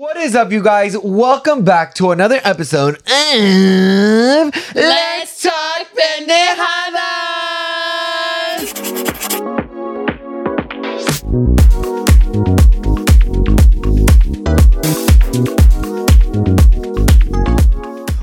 What is up, you guys? Welcome back to another episode of Let's Talk Pendejadas.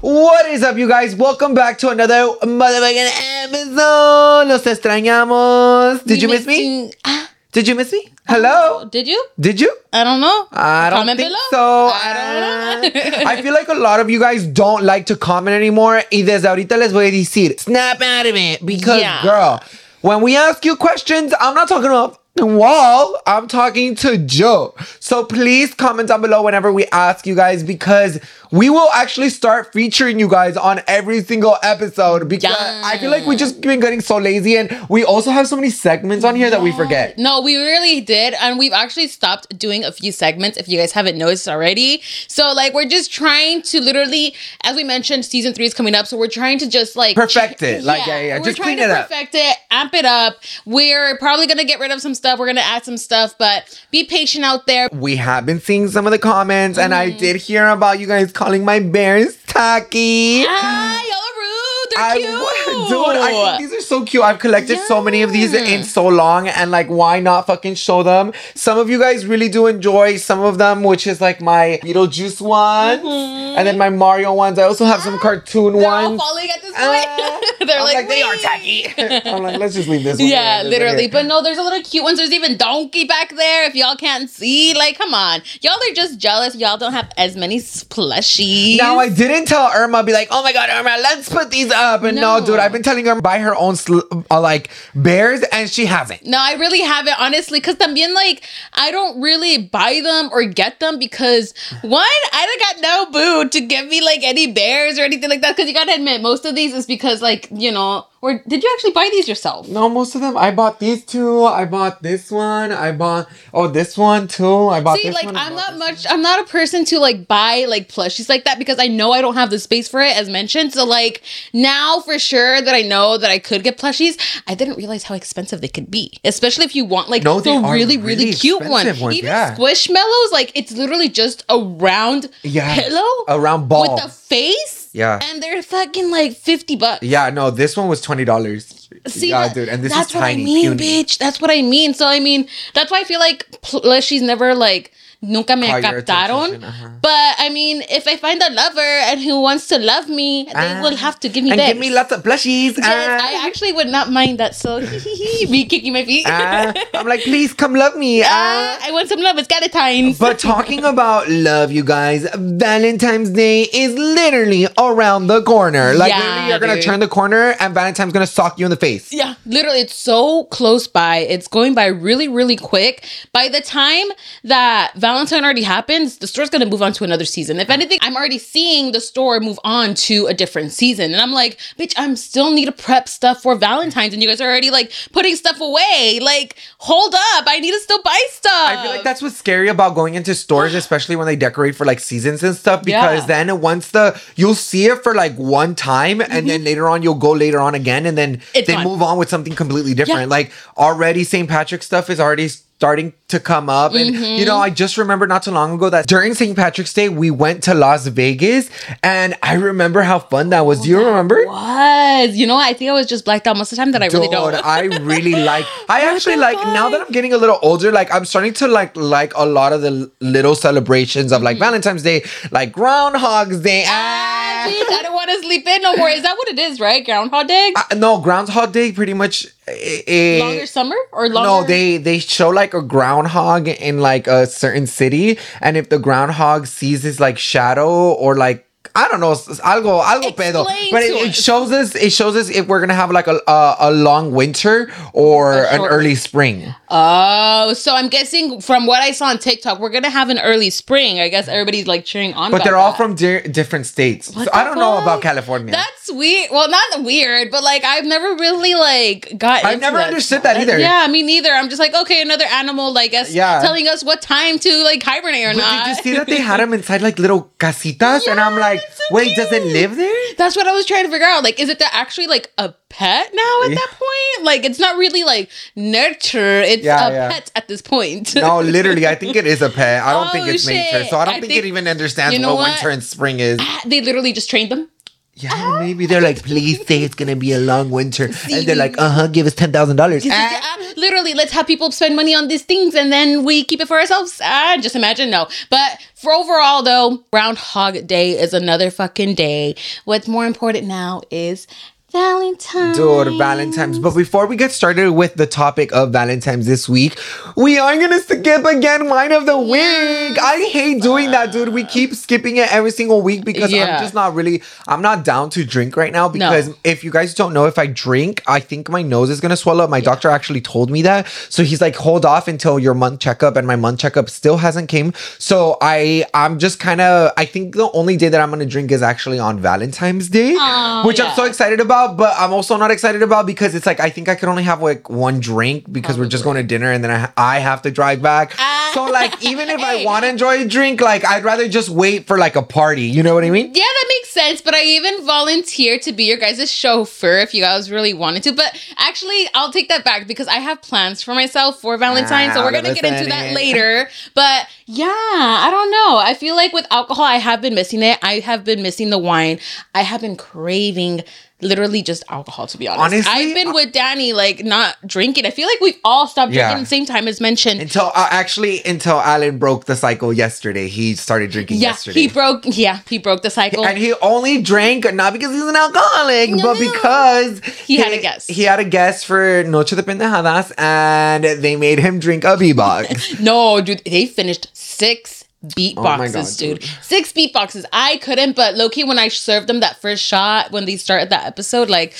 What is up, you guys? Welcome back to another motherfucking episode. Los extrañamos. Did you miss me? Ah, Did you miss me? Hello? Oh, did you? Did you? I don't know. I don't Comment think below. so. I don't know. I feel like a lot of you guys don't like to comment anymore. Y desde ahorita les voy a decir, snap out of it. Because, Yeah. girl, when we ask you questions, I'm not talking about wall. I'm talking to Joe. So please comment down below whenever we ask you guys because we will actually start featuring you guys on every single episode because I feel like we just been getting so lazy and we also have so many segments on here that we forget. No, we really did. And we've actually stopped doing a few segments if you guys haven't noticed already. So, like, we're just trying to literally, as we mentioned, season three is coming up. So, we're trying to just like Perfect it. Like, yeah, yeah, We're just trying clean to it up. perfect it, amp it up. We're probably going to get rid of some stuff. We're going to add some stuff, but be patient out there. we have been seeing some of the comments, and Mm-hmm. I did hear about you guys calling my bears tacky. Ah, y'all are rude. They're I, cute. dude, I think these are so cute. I've collected so many of these in so long, and like, why not fucking show them? Some of you guys really do enjoy some of them, which is like my Beetlejuice ones, and then my Mario ones. I also have some cartoon Mm-hmm. They're all ones. falling at this point. Ah, They're I'm like, they are tacky. I'm like, let's just leave this one. Yeah, here, literally. here. But no, there's a little cute ones. There's even Donkey back there. If y'all can't see, like, come on, y'all are just jealous. Y'all don't have as many plushies. Now I didn't tell Irma be like, oh my god, Irma, let's put these up. And no, No. dude, I've been telling her buy her own sl- uh, like bears, and she hasn't. No, I really haven't, honestly, because también, like, I don't really buy them or get them because, one, I don't got no boo to give me, like, any bears or anything like that. Because you gotta admit, most of these is because, like, you know, or did you actually buy these yourself? No, most of them. I bought these two. I bought this one. I bought oh this one too. I bought See, this like one. I'm not much. I'm not a person to like buy like plushies like that because I know I don't have the space for it, as mentioned. So like now for sure that I know that I could get plushies, I didn't realize how expensive they could be, especially if you want like No, the really really, really cute one. ones, Even yeah. Squishmallows, like it's literally just a round Yeah, pillow, a round ball. with a face. Yeah. and they're fucking like fifty bucks. Yeah, no, this one was twenty dollars. See, yeah, that- dude, and this that's is what tiny. I mean, puny. bitch. That's what I mean. So I mean, that's why I feel like plushies never like nunca me captaron. uh-huh. But I mean, if I find a lover and who wants to love me, they Ah. will have to give me and beds. give me lots of plushies. Yes, ah. I actually would not mind that. So me kicking my feet. Ah, I'm like, please come love me. I want some love. It's Galentine's. But talking about love, you guys, Valentine's Day is literally around the corner. Like, Yeah, literally, you're gonna turn the corner and Valentine's gonna sock you in the face. Yeah, literally, it's so close by. It's going by really, really quick. By the time that Valentine already happens, the store's gonna move on to another season. If anything, I'm already seeing the store move on to a different season. And I'm like, bitch, I'm still need to prep stuff for Valentine's. And you guys are already like putting stuff away. Like, hold up, I need to still buy stuff. I feel like that's what's scary about going into stores, especially when they decorate for like seasons and stuff. Because Yeah. then once the you'll see it for like one time, and then later on you'll go later on again, and then Mm-hmm. It's they gone. move on with something completely different. Yeah. Like already St. Patrick's stuff is already starting to come up, and you Mm-hmm. know I just remember not too long ago that during St. Patrick's Day we went to Las Vegas, and I remember how fun that was. Do you remember? was. You know. I think I was just blacked out most of the time that I really don't. I really like. I actually like now that? I'm getting a little older. Like I'm starting to like like a lot of the little celebrations of like Valentine's Day, like Groundhog's Day. Mm-hmm. Ah, Ah. bitch, I don't want to sleep in no more. Is that what it is, right? Groundhog Day? Uh, no, Groundhog Day pretty much. Eh, eh, longer summer or longer? no, they they show like a groundhog in like a certain city, and if the groundhog sees his like shadow or like I don't know, algo algo pedo, but it, it shows us it shows us if we're gonna have like a a, a long winter or an early spring. Oh, so I'm guessing from what I saw on TikTok, we're gonna have an early spring. I guess everybody's like cheering on. But they're all that. from di- different states. What so I don't know about? California. That's sweet. Well, not weird, but like I've never really like got. I've never understood that either. Yeah, me neither. I'm just like, okay, another animal, like guess, Yeah. telling us what time to like hibernate or But not. did you see that they had them inside like little casitas? and I'm like, so wait, does it live there? That's what I was trying to figure out. Like, is it actually like a pet now at Yeah. that point? Like, it's not really like nurture. It's Yeah, a yeah. pet at this point. No, literally, I think it is a pet. I don't Oh, think it's shit. nature. So I don't I think, think- it even understands you know what, what? winter and spring is. Ah, they literally just trained them. Yeah, maybe they're like, please say it's gonna be a long winter, and they're like, uh huh, give us ten thousand dollars. Ah, literally, let's have people spend money on these things and then we keep it for ourselves. Ah, just imagine, no. But for overall, though, Groundhog Day is another fucking day. What's more important now is Valentine's. Dude, Valentine's. But before we get started with the topic of Valentine's this week, we are gonna skip again wine of the week. I hate doing that, dude. We keep skipping it every single week because Yeah. I'm just not really, I'm not down to drink right now. Because if you guys don't know, if I drink, I think my nose is gonna swell up. My doctor actually told me that. So he's like, hold off until your month checkup, and my month checkup still hasn't came. So I, I'm just kind of, I think the only day that I'm gonna drink is actually on Valentine's Day, Aw, which I'm yeah. so excited about, but I'm also not excited about because it's like I think I could only have like one drink because we're just going to dinner and then I, I have to drive back. Ah. so like even if I want to enjoy a drink, like I'd rather just wait for like a party. You know what I mean? Yeah, that makes sense. But I even volunteered to be your guys' chauffeur if you guys really wanted to. But actually, I'll take that back because I have plans for myself for Valentine's. so Ah, we're going to get into that later. But yeah, I don't know. I feel like with alcohol, I have been missing it. I have been missing the wine. I have been craving literally just alcohol, to be honest. Honestly, I've been with Danny, like not drinking. I feel like we've all stopped Yeah. drinking at the same time as mentioned. Until uh, actually until Alan broke the cycle yesterday. He started drinking yeah, yesterday. he broke. Yeah, he broke the cycle. and he only drank not because he's an alcoholic, No, but no. because He had a guest. He had a guest for Noche de Pendejadas, and they made him drink a B-box. No, dude, they finished six beatboxes, oh God, dude. dude. Six beatboxes. I couldn't, but Loki, when I served them that first shot when they started that episode, like,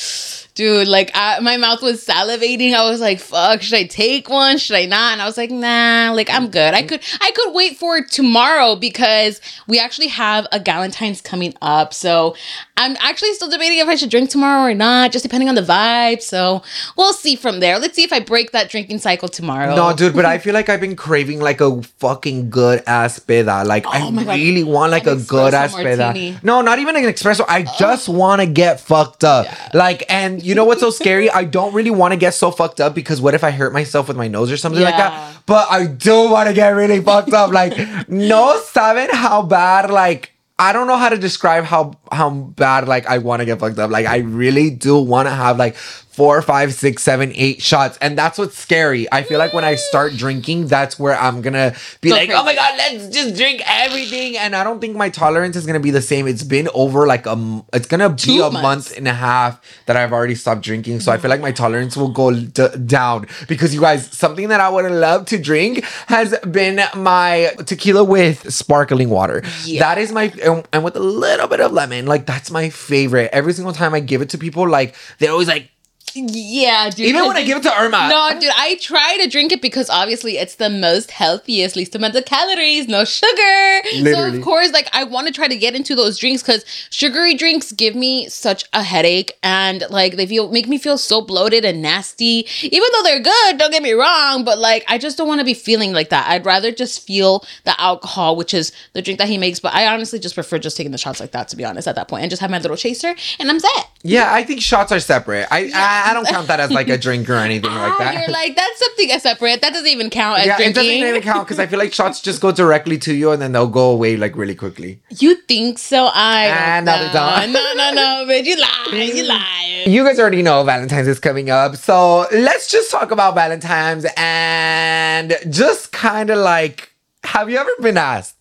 dude, like I, my mouth was salivating. I was like, fuck, should I take one? Should I not? And I was like, nah, like I'm good. I could I could wait for tomorrow because we actually have a Galentine's coming up. So I'm actually still debating if I should drink tomorrow or not, just depending on the vibe. So we'll see from there. Let's see if I break that drinking cycle tomorrow. No, dude, but I feel like I've been craving like a fucking good ass peda. Like oh I Oh God. really want like An a good ass peda. martini. No, not even an espresso. I just want to get fucked up. Like, and you know what's so scary? I don't really want to get so fucked up because what if I hurt myself with my nose or something like that? But I do want to get really fucked up. Like, no saben how bad like. I don't know how to describe how how bad like I want to get fucked up. Like I really do want to have like four, five, six, seven, eight shots, and that's what's scary. I feel like when I start drinking, that's where I'm gonna be like, oh my god, let's just drink everything. And I don't think my tolerance is gonna be the same. It's been over like a, it's gonna be a months. month and a half that I've already stopped drinking. So I feel like my tolerance will go d- down because you guys, something that I would love to drink has been my tequila with sparkling water. Yeah. That is my and, and with a little bit of lemon. Like that's my favorite. Every single time I give it to people, like they're always like, Yeah, dude. even when I give it to Irma. No, dude, I try to drink it because obviously it's the most healthiest, least amount of calories, no sugar. So of course, like I want to try to get into those drinks because sugary drinks give me such a headache and like they feel make me feel so bloated and nasty. Even though they're good, don't get me wrong, but like I just don't want to be feeling like that. I'd rather just feel the alcohol, which is the drink that he makes. But I honestly just prefer just taking the shots like that, to be honest, at that point, and just have my little chaser, and I'm set. Yeah, I think shots are separate. I I, I don't count that as like a drink or anything like Ah, that. You're like that's something separate. That doesn't even count as yeah, it doesn't even count because I feel like shots just go directly to you and then they'll go away like really quickly. You think so? I Ah, no, know. they don't. no, no, no, bitch. You lie. You lie. You guys already know Valentine's is coming up. So let's just talk about Valentine's and just kind of like, have you ever been asked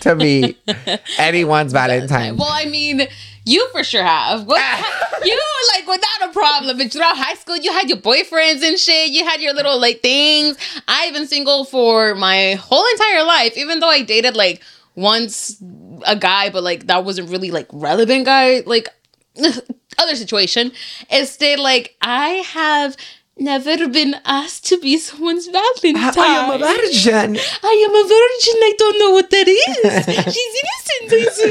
to be anyone's Valentine? Well, I mean, you for sure have. What, you like without a problem. But throughout high school, you had your boyfriends and shit. You had your little like things. I've been single for my whole entire life, even though I dated like once a guy, but like that wasn't really like relevant guy. Like other situation. Instead, like I have never been asked to be someone's Valentine. I am a virgin. I am a virgin. I don't know what that is. She's innocent,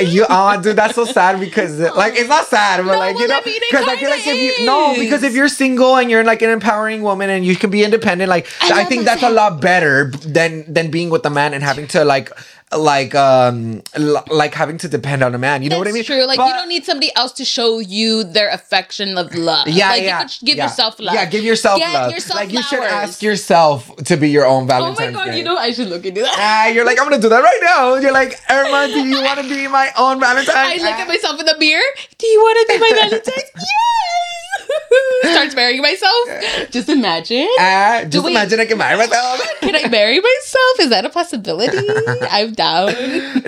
I You, oh, dude, that's so sad because like it's not sad, but No, like you well, know, I mean, because I feel like if you no, because if you're single and you're like an empowering woman and you can be independent, like I I, think that's a lot better than than being with a man and having to like like um l- like having to depend on a man. You know what I mean? true. Like But- you don't need somebody else to show you their affection of love. Yeah, like, yeah. You could give yeah. yourself love. Yeah, give yourself Get love. yourself like you should ask yourself to be your own Valentine's. Oh my god, Day. you know I should look into that. Ah, you're like, I'm gonna do that right now. You're like, Irma, do you want to be my own Valentine? I look at myself in the mirror. Do you want to be my Valentine's? yes. Starts marrying myself. Just imagine. Ah, just imagine I can marry myself. Can I marry myself? Is that a possibility? I'm down.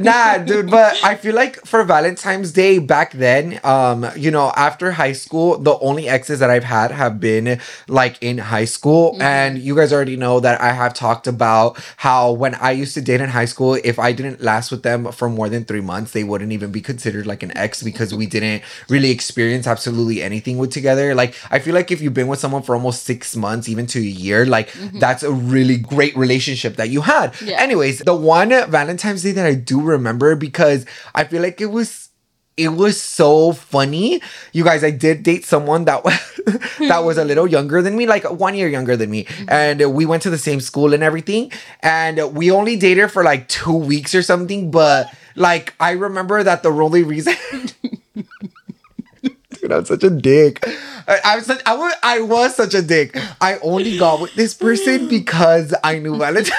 nah, dude, but I feel like for Valentine's Day back then, um, you know, after high school, the only exes that I've had have been like in high school. Mm-hmm. And you guys already know that I have talked about how when I used to date in high school, if I didn't last with them for more than three months, they wouldn't even be considered like an ex because we didn't really experience absolutely anything with together. Like, I feel like if you've been with someone for almost six months, even to a year, like that's a really great relationship that you had. Mm-hmm. Yeah. Anyways, the one Valentine's Day that I do remember because I feel like it was it was so funny. You guys, I did date someone that was that was a little younger than me, like one year younger than me. And we went to the same school and everything. And we only dated for like two weeks or something. But like I remember that the only reason I'm such a dick. I, I was such, I was I was such a dick. I only got with this person because I knew Valentine's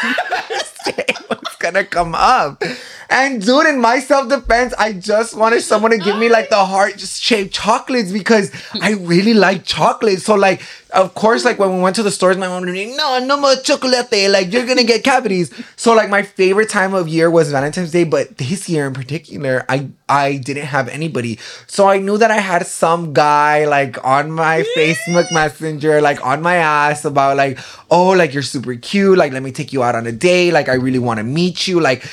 Day was gonna come up. And dude, in my self-defense, I just wanted someone to give me like the heart-shaped chocolates because I really like chocolate. So like, of course, like when we went to the stores, my mom was like, no, no more chocolate. Like you're gonna get cavities. So like my favorite time of year was Valentine's Day, but this year in particular, I I didn't have anybody. So I knew that I had some guy like on my Facebook Messenger, like on my ass about like, oh, like you're super cute. Like let me take you out on a date. Like I really want to meet you. Like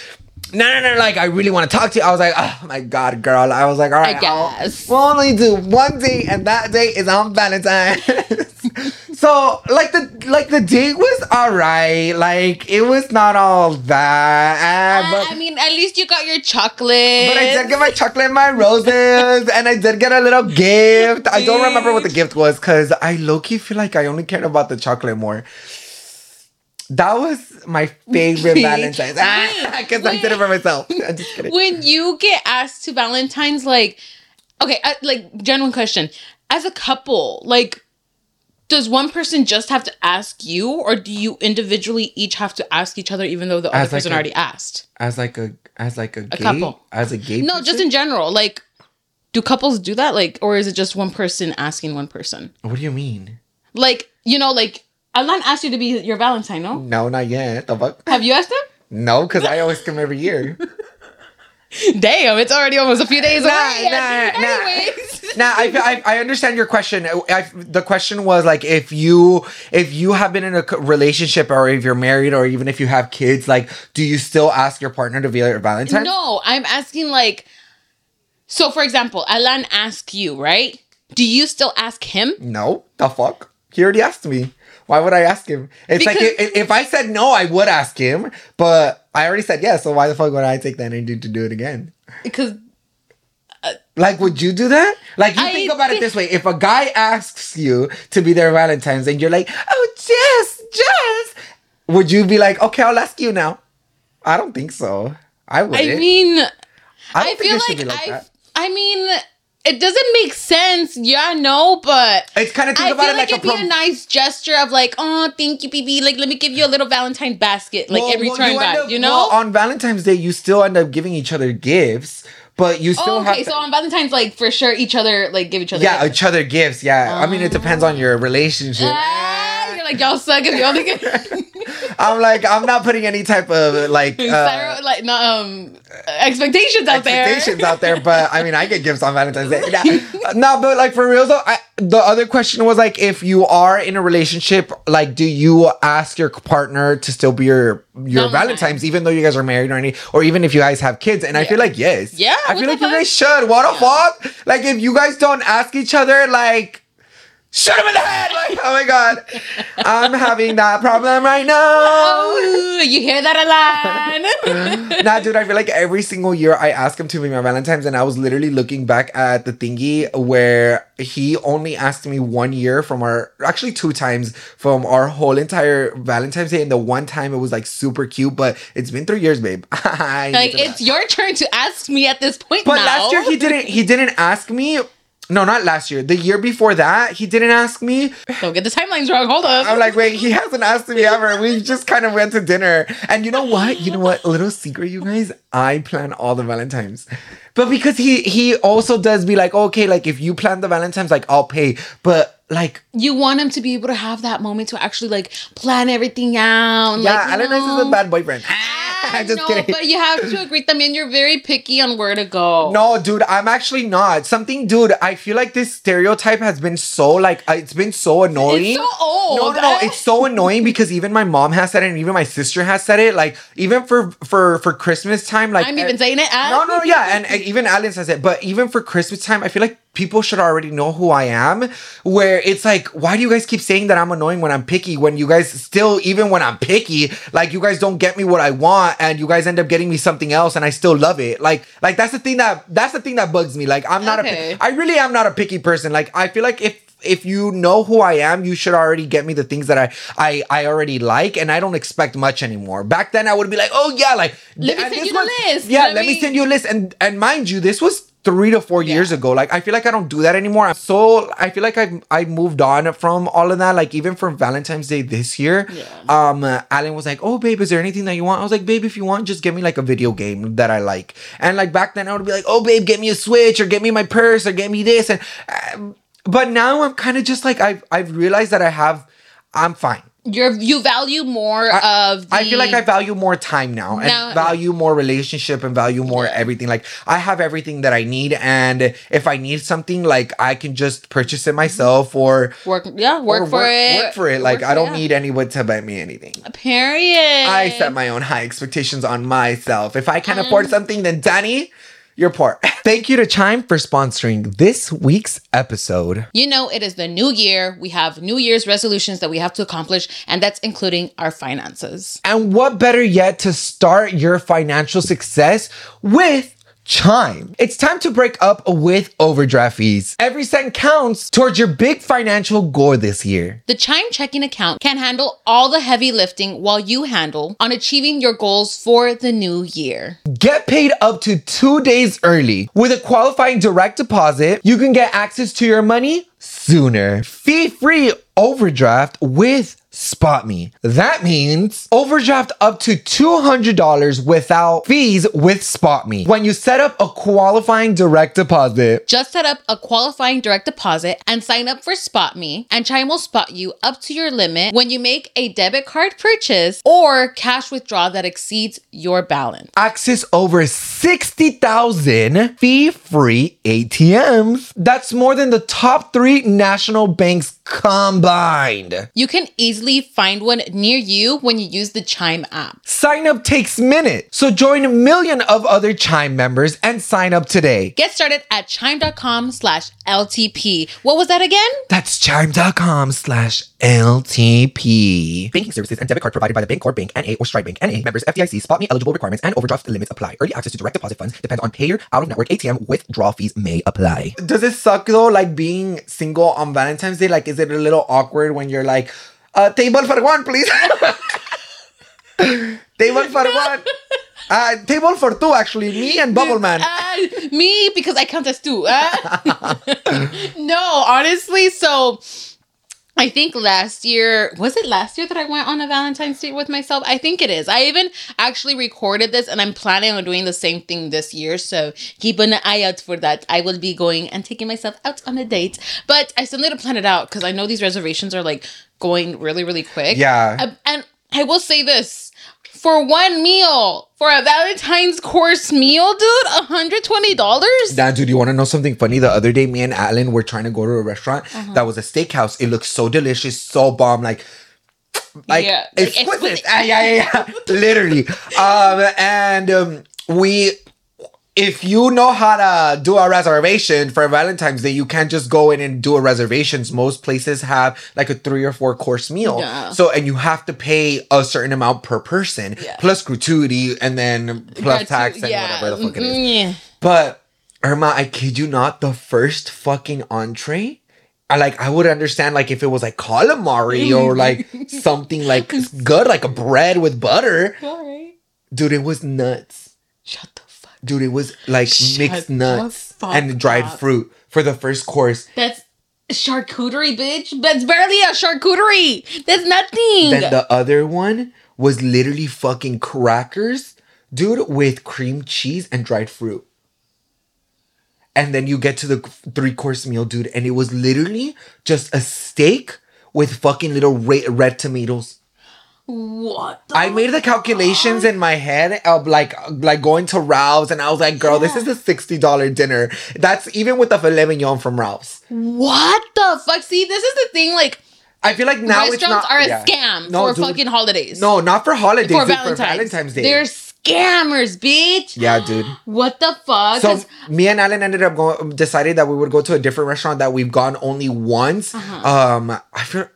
no, no, no, like I really want to talk to you. I was like, oh my god, girl. I was like, all right, I'll- guess. we'll only do one date, and that date is on Valentine's. so, like the like the date was all right. Like it was not all that, uh, but. I mean, at least you got your chocolate. but I did get my chocolate and my roses, and I did get a little gift. I don't remember what the gift was because I low key feel like I only cared about the chocolate more. That was my favorite Valentine's because I did it for myself. I'm just kidding. when you get asked to Valentine's, like, okay, uh, like, genuine question. As a couple, like, does one person just have to ask you, or do you individually each have to ask each other, even though the other like person a- already asked? As like a as like a, gay, couple. as a gay. No, just in general. Like, do couples do that? Like, or is it just one person asking one person? What do you mean? Like, you know, like, Alan asked you to be your Valentine, no? No, not yet. The fuck? Have you asked him? No, because I always come every year. Damn, it's already almost a few days Nah, away. nah, nah. Anyways. now I, I I understand your question. I, I- the question was like if you if you have been in a relationship or if you're married or even if you have kids, like do you still ask your partner to be your Valentine? No, I'm asking like so for example, Alan asked you, right? Do you still ask him? No, the fuck? He already asked me. Why would I ask him? It's like if, if I said no, I would ask him, but I already said yes. So why the fuck would I take that energy to do it again? Because uh, Like, would you do that? Like, you I think about it this way: if a guy asks you to be their Valentine's, and you're like, "Oh, Jess, Jess," would you be like, "Okay, I'll ask you now"? I don't think so. I would. I mean I I, feel like, like I. I mean it doesn't make sense. Yeah, no, but It's kind of think I about feel it like, like, it'd a be a nice gesture of like, oh, thank you, BB. Like, let me give you a little Valentine basket, like Well, every well, turn you back, up- you know? well, on Valentine's Day, you still end up giving each other gifts, but you still oh, have okay, to- so on Valentine's, like for sure, each other like give each other. yeah, gifts. each other gifts. Yeah, I mean, it depends on your relationship. You're like y'all suck if only get I'm like, I'm not putting any type of like. Uh, like no um expectations out there. expectations out there, but I mean, I get gifts on Valentine's Day. Nah, no, but like for real though, I, the other question was like, if you are in a relationship, like, do you ask your partner to still be your your Valentine. Valentine's, even though you guys are married or any, or even if you guys have kids? And I feel like yes, Yeah, I feel like you guys should. What the fuck? Like, if you guys don't ask each other, like. Shoot him in the head. Like, oh my god, I'm having that problem right now. Oh, you hear that a lot? nah, dude, I feel like every single year I ask him to be my Valentine's, and I was literally looking back at the thingy where he only asked me one year from our, actually two times from our whole entire Valentine's Day, and the one time it was like super cute, but it's been three years, babe. Like it's your turn to ask me at this point but now. last year he didn't. He didn't ask me. No, not last year. The year before that, he didn't ask me. Don't get the timelines wrong. Hold on. I'm like, wait, he hasn't asked me ever. We just kind of went to dinner. And you know what? You know what? A little secret, you guys. I plan all the Valentines. But because he he also does be like, okay, like if you plan the Valentines, like I'll pay. But like, you want him to be able to have that moment to actually like plan everything out. and, yeah, like, Alan is know. a bad boyfriend. I'm just know, kidding. but you have to agree. with I mean, you're very picky on where to go. No, dude, I'm actually not. Something, dude, I feel like this stereotype has been so like uh, it's been so annoying. It's so old. No, no, no, it's so annoying because even my mom has said it and even my sister has said it. Like even for for for Christmas time, like I'm even uh, saying it. As- No, no, yeah, and uh, even Alan says it. But even for Christmas time, I feel like people should already know who I am. Where it's like, why do you guys keep saying that I'm annoying when I'm picky? When you guys still, even when I'm picky, like you guys don't get me what I want, and you guys end up getting me something else, and I still love it. Like, like that's the thing that that's the thing that bugs me. Like, I'm not Okay. a, I really am not a picky person. Like, I feel like if if you know who I am, you should already get me the things that I I I already like, and I don't expect much anymore. Back then, I would be like, oh yeah, like Let me send this you the was- list. Yeah, Let let, me, me- send you a list, and and mind you, this was three to four years ago. Like I feel like I don't do that anymore. I'm so I feel like I I moved on from all of that. Like even from Valentine's Day this year, Yeah. um, uh, Alan was like, "Oh, babe, is there anything that you want?" I was like, "Babe, if you want, just give me like a video game that I like." And like back then, I would be like, "Oh, babe, get me a Switch or get me my purse or get me this." And um, but now I'm kind of just like I've I've realized that I have. I'm fine. You're you value more I- of. The, I feel like I value more time now and Now- value more relationship and value more Yeah. everything. Like I have everything that I need, and if I need something, like I can just purchase it myself or work. Yeah, work or for it. Work for it. Like Work I don't yeah. need anyone to buy me anything. Period. I set my own high expectations on myself. If I can't afford um, something, then Danny, you're poor. Thank you to Chime for sponsoring this week's episode. You know, it is the new year. We have New Year's resolutions that we have to accomplish, and that's including our finances. And what better yet to start your financial success with Chime. It's time to break up with overdraft fees. Every cent counts towards your big financial goal this year. The Chime checking account can handle all the heavy lifting while you handle on achieving your goals for the new year. Get paid up to two days early. With a qualifying direct deposit, you can get access to your money sooner. Fee free overdraft with SpotMe. That means overdraft up to $200 without fees with SpotMe. When you set up a qualifying direct deposit, Just set up a qualifying direct deposit and sign up for SpotMe, and Chime will spot you up to your limit when you make a debit card purchase or cash withdrawal that exceeds your balance. access over 60,000 fee free ATMs. That's more than the top three national banks combined. You can easily find one near you when you use the Chime app. Sign up takes minutes, so join a million of other Chime members and sign up today. Get started at chime.com slash LTP. What was that again? That's chime.com slash LTP. Banking services and debit card provided by the Bancorp Bank NA or Stride Bank NA. Members FDIC SpotMe eligible requirements and overdraft limits apply. Early access to direct deposit funds depends on payer out of network ATM withdrawal fees may apply. Does it suck though, like being single on Valentine's Day? Like, is it a little awkward when you're like, uh, table for one, please? table for one. Uh, table for two, actually. Me and Bubble Man. Uh, me, because I count as two. Uh, no, honestly, so I think last year, was it last year that I went on a Valentine's date with myself? I think it is. I even actually recorded this and I'm planning on doing the same thing this year. So keep an eye out for that. I will be going and taking myself out on a date. But I still need to plan it out because I know these reservations are like going really, really quick. Yeah. Uh, and I will say this. For one meal, for a Valentine's course meal, dude, $120? Nah, dude, you want to know something funny? The other day, me and Alan were trying to go to a restaurant that was a steakhouse. It looked so delicious, so bomb, like, like Yeah, exquisite. exquisite. Ah, yeah, yeah, yeah. Literally. Um, and um, we. If you know how to do a reservation for Valentine's Day, you can't just go in and do a reservations. Most places have like a three or four course meal. Yeah. So and you have to pay a certain amount per person Yeah. plus gratuity and then plus Gratu- tax and yeah. whatever the fuck it is. Mm, yeah. But Irma, I kid you not, the first fucking entree, I like I would understand like if it was like calamari or like something like good, like a bread with butter. All right. Dude, it was nuts. Shut the fuck. Dude, it was like Shut mixed nuts and dried up. fruit for the first course. That's charcuterie, bitch. That's barely a charcuterie. That's nothing. Then the other one was literally fucking crackers, dude, with cream cheese and dried fruit. And then you get to the three course meal, dude, and it was literally just a steak with fucking little ra- red tomatoes. What? The I made the calculations in my head of like like going to Ralph's, and I was like, girl, this is a sixty dollar dinner. That's even with the filet mignon from Ralph's. what the fuck? See, this is the thing. Like I feel like now it's restaurants not are a yeah. scam No, for dude. fucking holidays. No, not for holidays. for Valentine's. For Valentine's Day. They're scammers, bitch. yeah, dude. What the fuck? So me and Alan ended up going, decided that we would go to a different restaurant that we've gone only once. Uh-huh. Um, I feel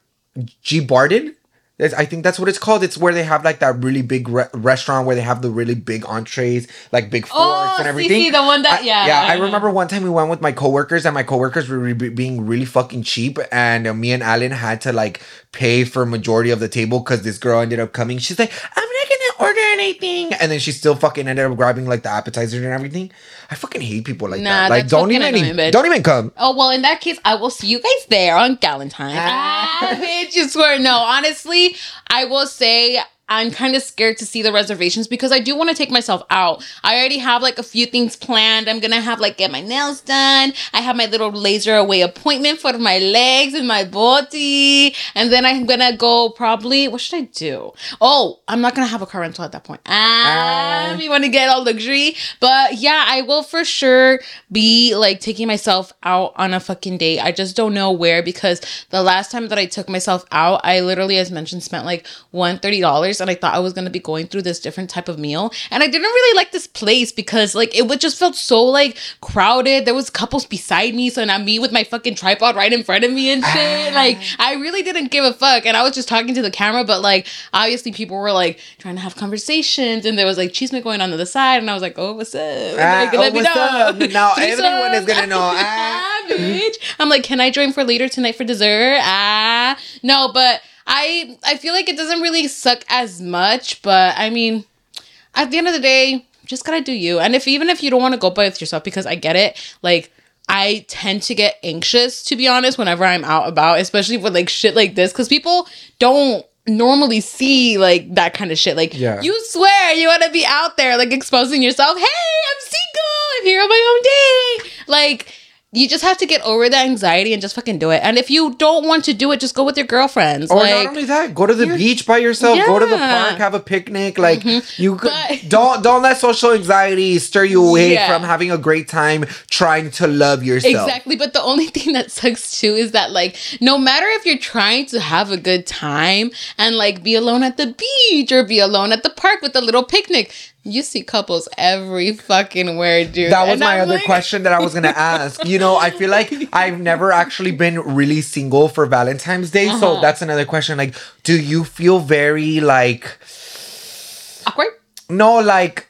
G Barden. I think that's what it's called. It's where they have like that really big re- restaurant where they have the really big entrees, like big forks Oh, and everything. see, the one that- I- yeah, yeah. I uh-huh. remember one time we went with my coworkers, and my coworkers were re- being really fucking cheap, and uh, me and Alan had to like pay for majority of the table because this girl ended up coming. She's like, "I'm not gonna order anything," and then she still fucking ended up grabbing like the appetizers and everything. I fucking hate people like Nah, that. Like, don't even, annoying, don't even come. Oh well, in that case, I will see you guys there on Galentine's. Ah. Ah, bitch, you swear. No, honestly, I will say I'm kind of scared to see the reservations because I do want to take myself out. I already have like a few things planned. I'm gonna have like get my nails done. I have my little laser away appointment for my legs and my body, and then I'm gonna go probably. What should I do? Oh, I'm not gonna have a car rental at that point. Ah, Ah. you want to get all luxury, but yeah, I will for sure be like taking myself out on a fucking date. I just don't know where because the last time that I took myself out, I literally, as mentioned, spent like one thirty dollars, and I thought I was gonna be going through this different type of meal, and I didn't really like this place because like it would just felt so like crowded. There was couples beside me, so now me with my fucking tripod right in front of me and shit. like I really didn't give a fuck, and I was just talking to the camera, but like obviously people were like trying to have conversations, and there was like cheese going on the other side, and I was like, oh, what's up? Ah, Like, oh, let me know. Now everyone is gonna know. Ah. bitch. I'm like, can I join for later tonight for dessert? Ah, no, but I I feel like it doesn't really suck as much, but I mean, at the end of the day, just gotta do you. And if even if you don't want to go by with yourself, because I get it, like. I tend to get anxious, to be honest, whenever I'm out about, especially with like shit like this, because people don't normally see like that kind of shit. Like, Yeah. you swear you want to be out there, like exposing yourself. Hey, I'm single. I'm here on my own day. Like, you just have to get over that anxiety and just fucking do it. And if you don't want to do it, just go with your girlfriends. Or like, not only that, go to the beach by yourself. Yeah. Go to the Mm-hmm. park, have a picnic. Like you could, But- don't don't let social anxiety stir you away Yeah. from having a great time trying to love yourself. Exactly. But the only thing that sucks too is that, like, no matter if you're trying to have a good time and, like, be alone at the beach or be alone at the park with a little picnic, you see couples every fucking where, dude. That was And my I'm other like- question that I was gonna ask. You know, I feel like I've never actually been really single for Valentine's Day, so Uh-huh. that's another question. Like, do you feel very like Awkward? no, like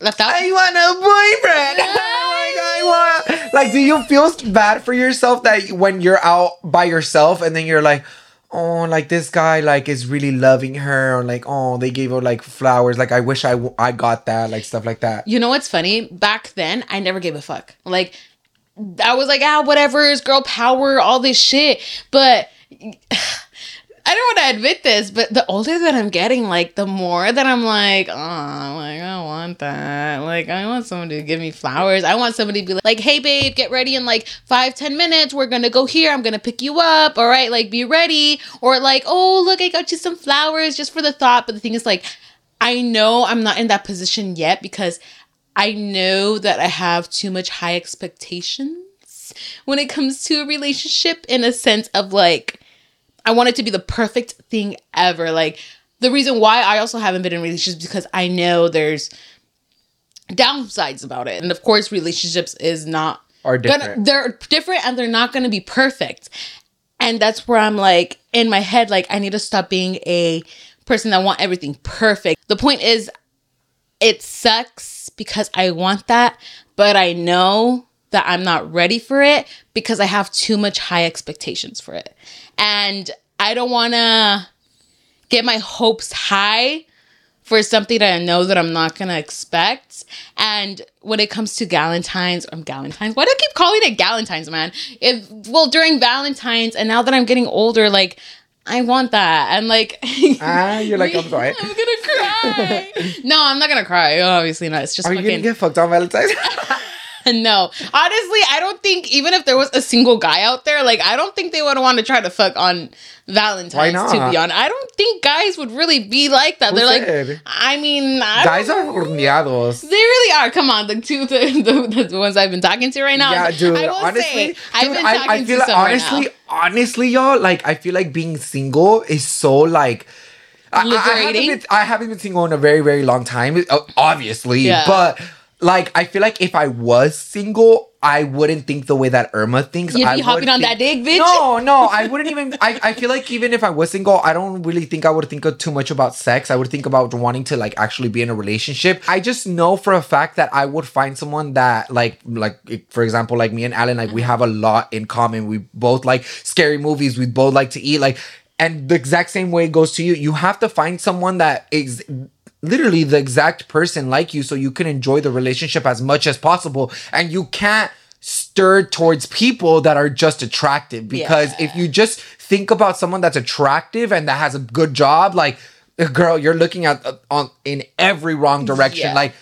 Left out? I want a boyfriend. like I want. Like, do you feel bad for yourself that when you're out by yourself and then you're like, oh, like this guy like is really loving her, or like, oh, they gave her like flowers. Like, I wish I w- I got that, like stuff like that. You know what's funny? Back then, I never gave a fuck. Like, I was like, ah, whatever, it's girl power, all this shit. But I don't want to admit this, but the older that I'm getting, like, the more that I'm like, oh, like, I want that. Like, I want someone to give me flowers. I want somebody to be like, hey, babe, get ready in like five, ten minutes. We're to go here. I'm to pick you up. All right, like, be ready. Or like, oh, look, I got you some flowers just for the thought. But the thing is, like, I know I'm not in that position yet because I know that I have too much high expectations when it comes to a relationship in a sense of like I want it to be the perfect thing ever. Like the reason why I also haven't been in relationships because I know there's downsides about it. And of course, relationships is not Are gonna- different. they're different and they're not going to be perfect. And that's where I'm like in my head like I need to stop being a person that want everything perfect. The point is it sucks because I want that, but I know that I'm not ready for it because I have too much high expectations for it. And I don't want to get my hopes high for something that I know that I'm not gonna expect. And when it comes to Galentine's, um, Galentine's, why do I keep calling it Galentine's, man? If well, during Valentine's, and now that I'm getting older, like I want that, and like Ah, you're like, I'm sorry. I'm gonna cry. no, I'm not gonna cry. Obviously not. It's just Are you fucking gonna get fucked on Valentine's? no. Honestly, I don't think even if there was a single guy out there, like I don't think they would want to try to fuck on Valentine's. To be honest, I don't think guys would really be like that. Who They're said? like, I mean, I Guys are horneados. They really are. Come on, the two the, the, the ones I've been talking to right now. Yeah, dude. I honestly, say I've been I, talking I feel to like some right honestly, honestly, y'all, like I feel like being single is so like. I- I, I, haven't Liberating? been, I haven't been single in a very, very long time, obviously. Yeah. But like, I feel like if I was single, I wouldn't think the way that Irma thinks. You'd I be hopping on think- that dick, bitch. No, no, I wouldn't even. I, I feel like even if I was single, I don't really think I would think of too much about sex. I would think about wanting to like actually be in a relationship. I just know for a fact that I would find someone that like like for example like me and Alan like we mm-hmm. have a lot in common. We both like scary movies. We both like to eat like. And the exact same way it goes to you. You have to find someone that is literally the exact person like you so you can enjoy the relationship as much as possible. And you can't stir towards people that are just attractive because Yeah. if you just think about someone that's attractive and that has a good job, like girl, you're looking at uh, on in every wrong direction. Yeah. Like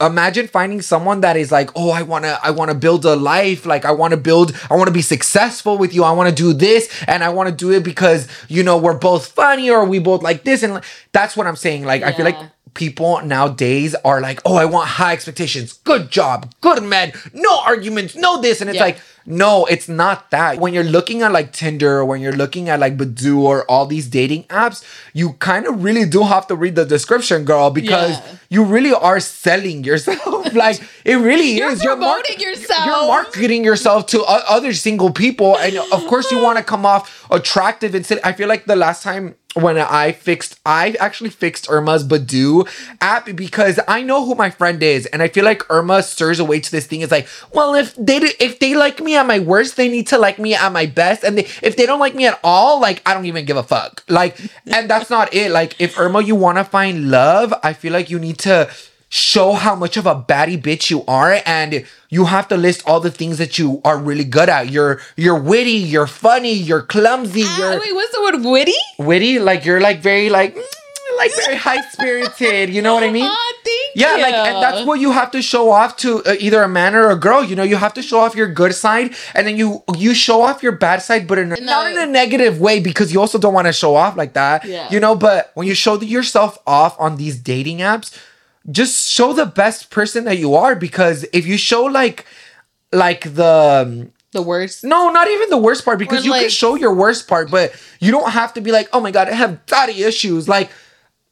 imagine finding someone that is like oh i want to i want to build a life like i want to build i want to be successful with you i want to do this and i want to do it because you know we're both funny or we both like this and like, that's what i'm saying like i feel like Yeah. People nowadays are like oh i want high expectations. Good job. Good men no arguments. No this. And it's Yeah. like no, it's not that. When you're looking at like Tinder or when you're looking at like Badoo or all these dating apps, you kind of really do have to read the description, girl, because Yeah. you really are selling yourself. like it really is. You're is. promoting yourself. You're marketing yourself to o- other single people, and of course you want to come off attractive and sit. I feel like the last time when I fixed, I actually fixed Irma's Badoo app because I know who my friend is, and I feel like Irma stirs away to this thing. It's like, well, if they if they like me at my worst, they need to like me at my best, and they, if they don't like me at all, like I don't even give a fuck. Like, and that's not it. Like, if Irma, you want to find love, I feel like you need to show how much of a baddie bitch you are and you have to list all the things that you are really good at you're you're witty you're funny you're clumsy Ah, you're wait, what's the word? Witty? witty like you're like very like mm, like very high spirited you know what i mean thank yeah, you. like and that's what you have to show off to uh, either a man or a girl. You know, you have to show off your good side, and then you you show off your bad side, but in a, not in a negative way because you also don't want to show off like that. Yeah. You know, but when you show yourself off on these dating apps, just show the best person that you are because if you show like like the um, the worst. no, not even the worst part because Or, you can show your worst part, but you don't have to be like, oh my god, I have daddy issues. Like,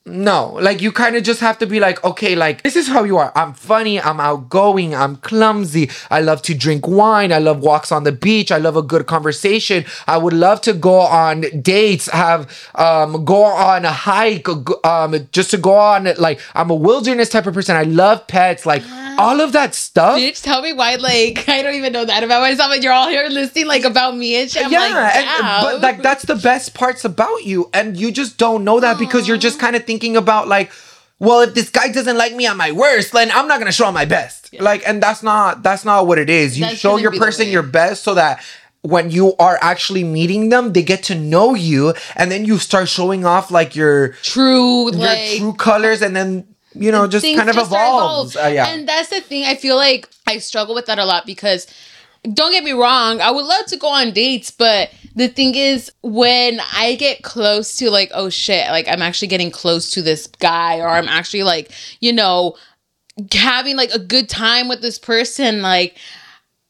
no, like you kind of just have to be like, okay, like this is how you are. I'm funny, I'm outgoing, I'm clumsy. I love to drink wine. I love walks on the beach. I love a good conversation. I would love to go on dates, have um go on a hike, um just to go on like I'm a wilderness type of person. I love pets, like all of that stuff. Bitch, tell me why, like, I don't even know that about myself, and you're all here listing, like, about me and shit. I'm yeah, like, and, but like that's the best parts about you, and you just don't know that because you're just kind of thinking about like, well, if this guy doesn't like me at my worst, then I'm not gonna show him my best. Like, and that's not that's not what it is. You That show your person your best so that when you are actually meeting them, they get to know you, and then you start showing off like your true, your like, true colors, and then you know just kind of just evolves. evolve. Uh, yeah. And that's the thing. I feel like I struggle with that a lot because don't get me wrong, I would love to go on dates, but the thing is when I get close to like, oh shit, like I'm actually getting close to this guy or I'm actually like, you know, having like a good time with this person, like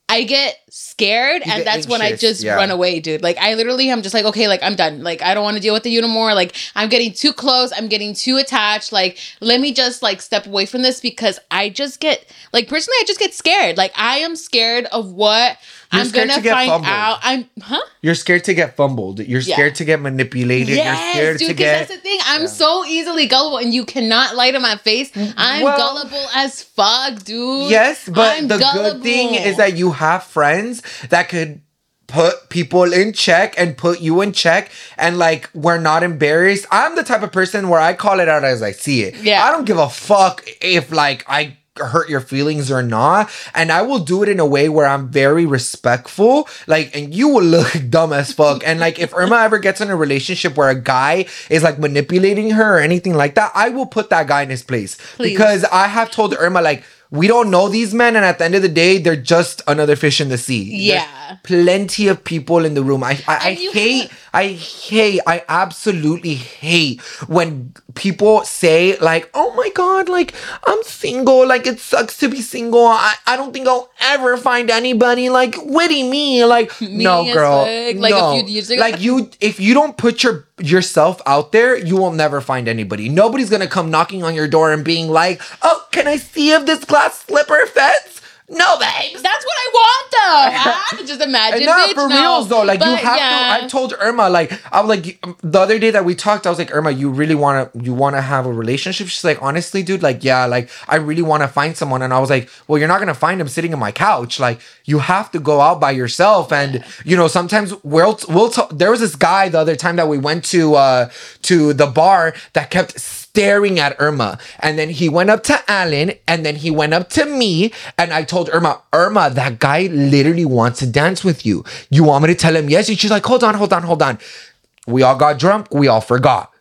I get scared and that's when I just yeah. run away, dude. Like I literally i'm just like, okay, like I'm done. Like I don't want to deal with the you anymore. Like I'm getting too close. I'm getting too attached. Like let me just like step away from this because I just get like personally I just get scared. Like I am scared of what You're I'm gonna to get find fumbled. out. I'm huh? You're scared to get fumbled. You're Yeah. scared to get manipulated. You're Yes, scared dude, to because get. that's the thing. I'm so easily gullible, and you cannot lie to my face. Mm, I'm Well- gullible as fuck, dude. Yes, but I'm the good thing is that you have friends that could put people in check and put you in check and like we're not embarrassed. I'm the type of person where I call it out as I see it. Yeah. I don't give a fuck if like I hurt your feelings or not and I will do it in a way where I'm very respectful like and you will look dumb as fuck and like if Irma ever gets in a relationship where a guy is like manipulating her or anything like that I will put that guy in his place Please. because I have told Irma like we don't know these men, and at the end of the day, they're just another fish in the sea. Yeah. There's plenty of people in the room. I I, I hate, have- I hate, I absolutely hate when people say like, "Oh my god, like I'm single. Like it sucks to be single. I, I don't think I'll ever find anybody like witty me. Like no, girl, like a no. few years ago. Like you, if you don't put your yourself out there, you will never find anybody. Nobody's gonna come knocking on your door and being like, "Oh, can I see if this glass slipper fits?" No, babes. That's what I want, though. Ah, just imagine, And not bitch. for no. reals though. Like you have yeah. to. I told Irma like I was like the other day that we talked. I was like Irma, you really want to you want to have a relationship? She's like honestly, dude. Like yeah, like I really want to find someone. And I was like, well, you're not gonna find him sitting on my couch. Like you have to go out by yourself. And you know sometimes we'll we'll t- there was this guy the other time that we went to uh to the bar that kept staring at Irma. And then he went up to Alan and then he went up to me and I told Irma, Irma, that guy literally wants to dance with you. You want me to tell him yes? And she's like, hold on, hold on, hold on. We all got drunk. We all forgot.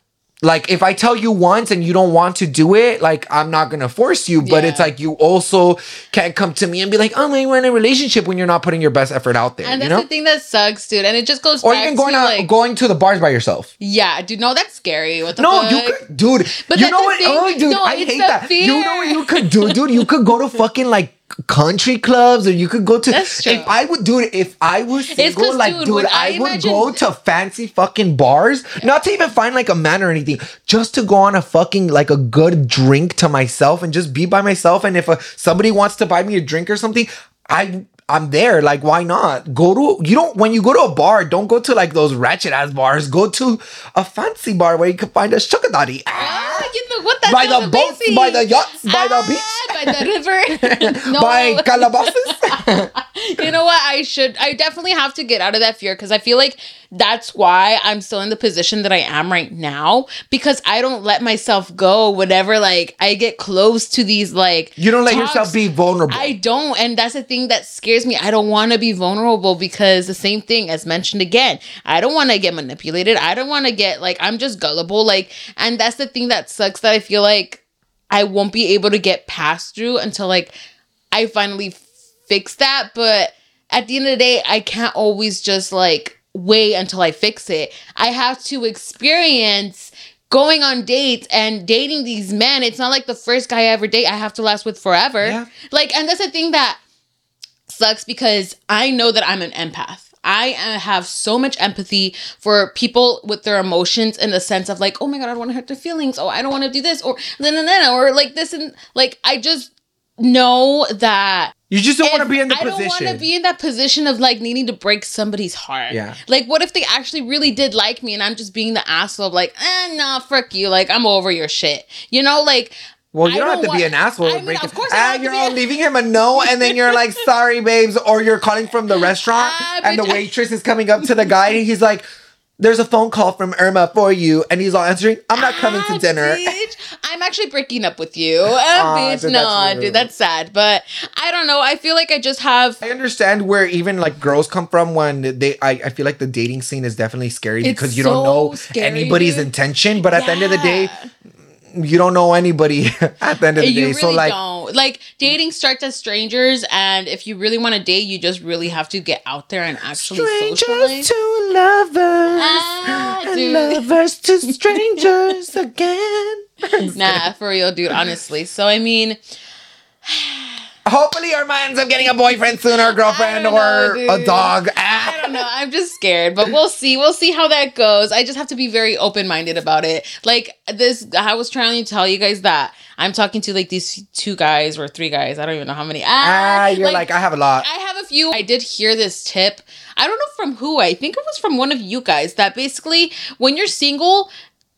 Like if I tell you once and you don't want to do it, like I'm not gonna force you, but Yeah. it's like you also can't come to me and be like, "Oh, man, we're in a relationship" when you're not putting your best effort out there. And you that's know, the thing that sucks, dude. And it just goes or even going to out, like, going to the bars by yourself. yeah, dude. No, that's scary. What the No, fuck? you could, dude. But you know what? thing. Oh, dude, No, I hate that. You know what you could do, dude? You could go to fucking like country clubs, or you could go to. That's true. If I would do it, if I was single, like, dude, dude, I, I would imagine- go to fancy fucking bars, not to even find like a man or anything, just to go on a fucking like a good drink to myself and just be by myself. And if a, somebody wants to buy me a drink or something, I. I'm there. Like, why not? Go to you don't when you go to a bar, don't go to like those ratchet ass bars. Go to a fancy bar where you can find a sugar daddy. Ah, you know what? That by the boats, amazing. by the yachts, by the Ah, beach, by the river. no, by calabasas. you know what? I should. I definitely have to get out of that fear because I feel like that's why I'm still in the position that I am right now because I don't let myself go whenever like I get close to these like you don't let talks. yourself be vulnerable. I don't, and that's the thing that scares me. I don't want to be vulnerable because the same thing as mentioned again. I don't want to get manipulated. I don't want to get like I'm just gullible. Like, and that's the thing that sucks. That I feel like I won't be able to get past through until like I finally fix that. But at the end of the day, I can't always just like wait until I fix it. I have to experience going on dates and dating these men. It's not like the first guy I ever date I have to last with forever. Yeah. Like, and that's the thing that sucks because I know that I'm an empath. I uh, have so much empathy for people with their emotions in the sense of like, oh my god, I don't want to hurt their feelings. Oh, I don't want to do this or then and then or like this and like I just know that you just don't want to be in the position. I don't want to be in that position of like needing to break somebody's heart. Yeah. Like, what if they actually really did like me and I'm just being the asshole of like, eh, nah, frick you. Like, I'm over your shit. You know, like. well, you I don't, have to want- be an asshole. I mean, break of course I ah, you're all a- leaving him a no, and then you're like, "Sorry, babes," or you're calling from the restaurant, Ah, and the bitch, I- waitress is coming up to the guy, and he's like, "There's a phone call from Irma for you," and he's all answering, "I'm not coming to Ah, dinner." bitch, I'm actually breaking up with you. Uh, Aw, bitch, dude, no, that's dude, that's sad. But I don't know. I feel like I just have. I understand where even like girls come from when they I, I feel like the dating scene is definitely scary It's because you so don't know scary, anybody's dude. intention, but at the end of the day, Yeah. You don't know anybody at the end of the You day. really so like don't. Like dating starts as strangers, and if you really want to date, you just really have to get out there and actually socialize. strangers to lovers Ah, and dude. lovers to strangers again. Nah, for real, dude. Honestly. So I mean, Hopefully, Irma ends up getting a boyfriend soon, or girlfriend, don't or know, a dog. Ah. don't know. I'm just scared, but we'll see. We'll see how that goes. I just have to be very open minded about it. Like this, I was trying to tell you guys that I'm talking to like these two guys or three guys. I don't even know how many. Ah, you're like, I have a lot. I have a few. I did hear this tip. I don't know from who. I think it was from one of you guys that basically when you're single,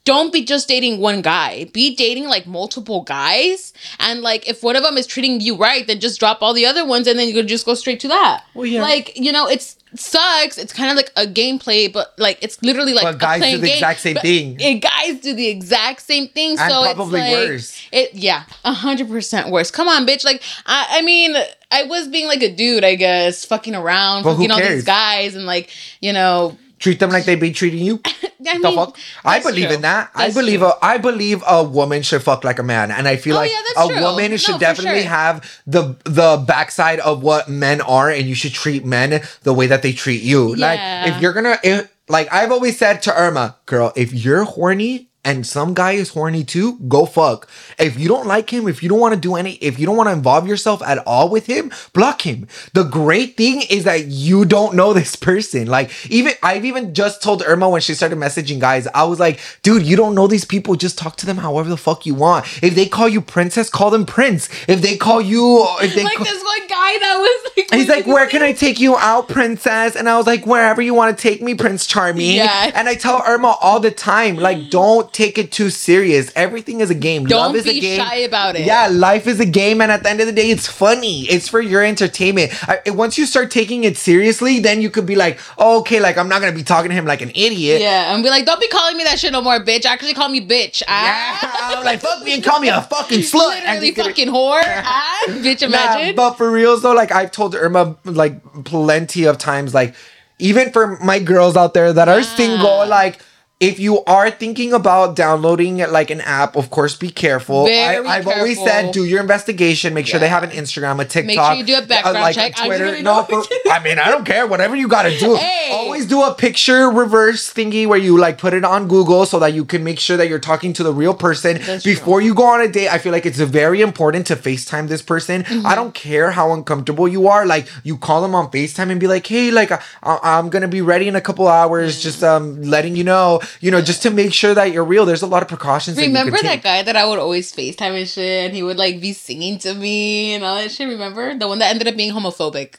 don't be just dating one guy. Be dating like multiple guys. And like if one of them is treating you right, then just drop all the other ones and then you could just go straight to that. Well, yeah. Like, you know, it's sucks. It's kind of like a gameplay, but like it's literally like But a guys do the game. exact same thing. It, guys do the exact same thing. And so probably it's like, worse. It yeah, a hundred percent worse. Come on, bitch. Like I, I mean, I was being like a dude, I guess, fucking around, But who fucking all these guys, and like you know. Treat them like they be treating you. I the mean, fuck? I believe true. in that. I believe true. a I believe a woman should fuck like a man, and I feel Oh, like yeah, a true. woman No, should definitely sure. have the the backside of what men are, and you should treat men the way that they treat you. Yeah. Like if you're gonna, if, like I've always said to Irma, girl, if you're horny. And some guy is horny too, go fuck. If you don't like him, if you don't want to do any, if you don't want to involve yourself at all with him, block him. The great thing is that you don't know this person. Like, even I've even just told Irma when she started messaging guys, I was like, dude, you don't know these people. Just talk to them however the fuck you want. If they call you princess, call them prince. If they call you, if they like call, this one guy that was like, He's like, where can I take you out, princess? And I was like, wherever you want to take me, Prince Charming. Yeah. And I tell Irma all the time, like, don't take it too serious. Everything is a game. Don't Love is be a game. shy about it. Yeah, life is a game, and at the end of the day, it's funny. It's for your entertainment. I, once you start taking it seriously, then you could be like, oh, okay, like I'm not gonna be talking to him like an idiot. Yeah, and be like, don't be calling me that shit no more, bitch. Actually, call me bitch. Yeah, Ah. I'm like fuck me and call me a fucking slut. Literally kidding. fucking whore. Ah, bitch, Nah, imagine. but for reals though, like I've told Irma like plenty of times, like even for my girls out there that are Yeah. single, like if you are thinking about downloading like an app, of course be careful. Very I, I've always said do your investigation, make sure they have an Instagram, a TikTok. you do a uh, background check. I Twitter. really no, for, I mean I don't care. Whatever you gotta do. Hey. Always do a picture reverse thingy where you like put it on Google so that you can make sure that you're talking to the real person That's true. before you go on a date. I feel like it's very important to FaceTime this person. Mm-hmm. I don't care how uncomfortable you are. Like you call them on FaceTime and be like, "Hey, like I, I'm gonna be ready in a couple hours. Just um letting you know, you know, just to make sure that you're real. There's a lot of precautions. Remember that, you that can take. guy that I would always FaceTime and shit, and he would like be singing to me and all that shit. Remember the one that ended up being homophobic?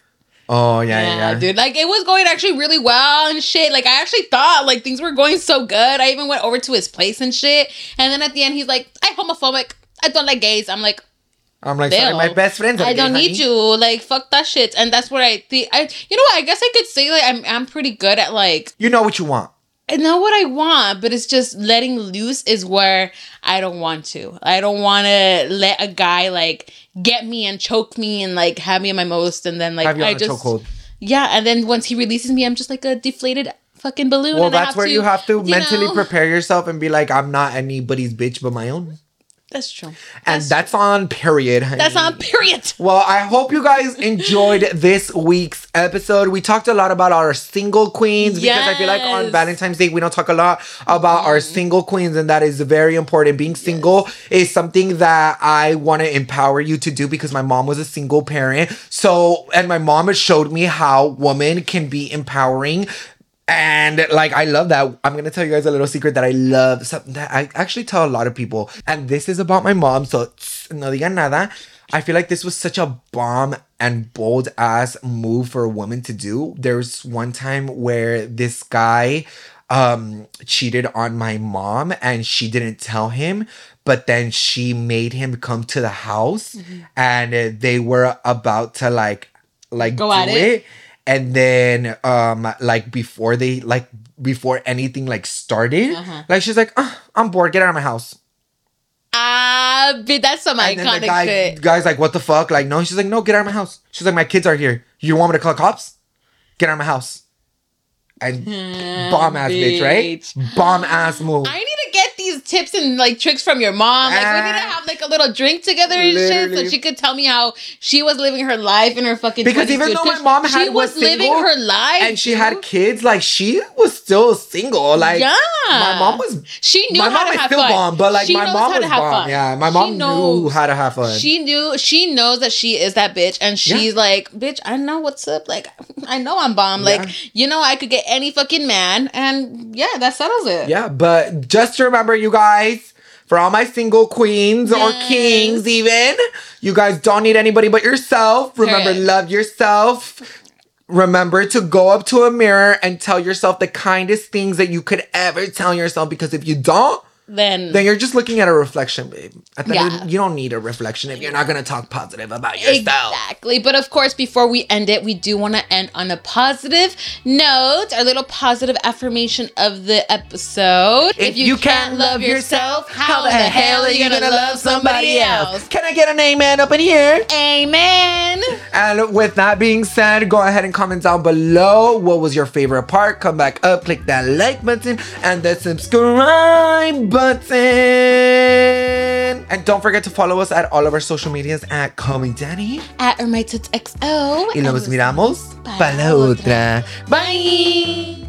Oh yeah, yeah, yeah. dude. Like it was going actually really well and shit. Like I actually thought like things were going so good. I even went over to his place and shit. And then at the end, he's like, "I'm homophobic. I don't like gays." I'm like, I'm like, sorry, my best friends. are I don't need honey. you. Like fuck that shit. And that's what I think. I you know what? I guess I could say like I'm I'm pretty good at like You know what you want. Know what I want, but it's just letting loose is where I don't want to. I don't want to let a guy like get me and choke me and like have me in my most, and then like Have you on I just yeah, and then once he releases me, I'm just like a deflated fucking balloon. Well, and I that's where to, you have to you mentally know- prepare yourself and be like, I'm not anybody's bitch but my own. That's true. And That's, that's, on period. Honey. that's on period. Well, I hope you guys enjoyed this week's episode. We talked a lot about our single queens because I feel like on Yes. Mm-hmm. Valentine's Day we don't talk a lot about our single queens, and that is very important. Being single is something that I want to empower you to do because my mom was a single parent. So, and my mom has showed me how women can be empowering. And like I love that. I'm gonna tell you guys a little secret that I love. Something that I actually tell a lot of people. And this is about my mom. So tss, no digan nada. I feel like this was such a bomb and bold ass move for a woman to do. There was one time where this guy um cheated on my mom and she didn't tell him but then she made him come to the house Mm-hmm. and they were about to like like Go do at it. it and then um like before they like before anything like started Uh-huh. like she's like "Ah, i'm bored. Get out of my house. Ah, but that's some and iconic the guy shit. guy's like what the fuck? Like no she's like no get out of my house. She's like my kids are here. You want me to call cops? Get out of my house. And bomb ass bitch right? bomb ass move. I need to get these tips and like tricks from your mom. Like we need to have like a little drink together and shit, so she could tell me how she was living her life in her fucking. Because 20s, even though my mom she had- was, was living her life and she dude. had kids, like she was still single. Like yeah, my mom was She knew my how mom have still fun. bomb, but like She my mom was bomb. Yeah, my She mom knew how to have fun. She knew she knows that she is that bitch, and she's Yeah. like, bitch, I know what's up. Like, I know I'm bomb. Like, Yeah. you know, I could get any fucking man, and yeah, that settles it. yeah, but just remember, you guys. For all my single queens or kings, even, you guys don't need anybody but yourself. Remember, love yourself. Remember to go up to a mirror and tell yourself the kindest things that you could ever tell yourself because if you don't, Then, then you're just looking at a reflection, babe. At the Yeah. the- you don't need a reflection if you're not gonna talk positive about yourself. Exactly. But of course, before we end it, we do want to end on a positive note, our little positive affirmation of the episode. If, you, can't love yourself, how the hell are you gonna love somebody else? Can I get an amen up in here? Amen. And with that being said, go ahead and comment down below what was your favorite part. Come back up, click that like button and the subscribe button. And don't forget to follow us at all of our social medias at Call Me Danny. At XO. Y nos miramos Para para la otra. Bye.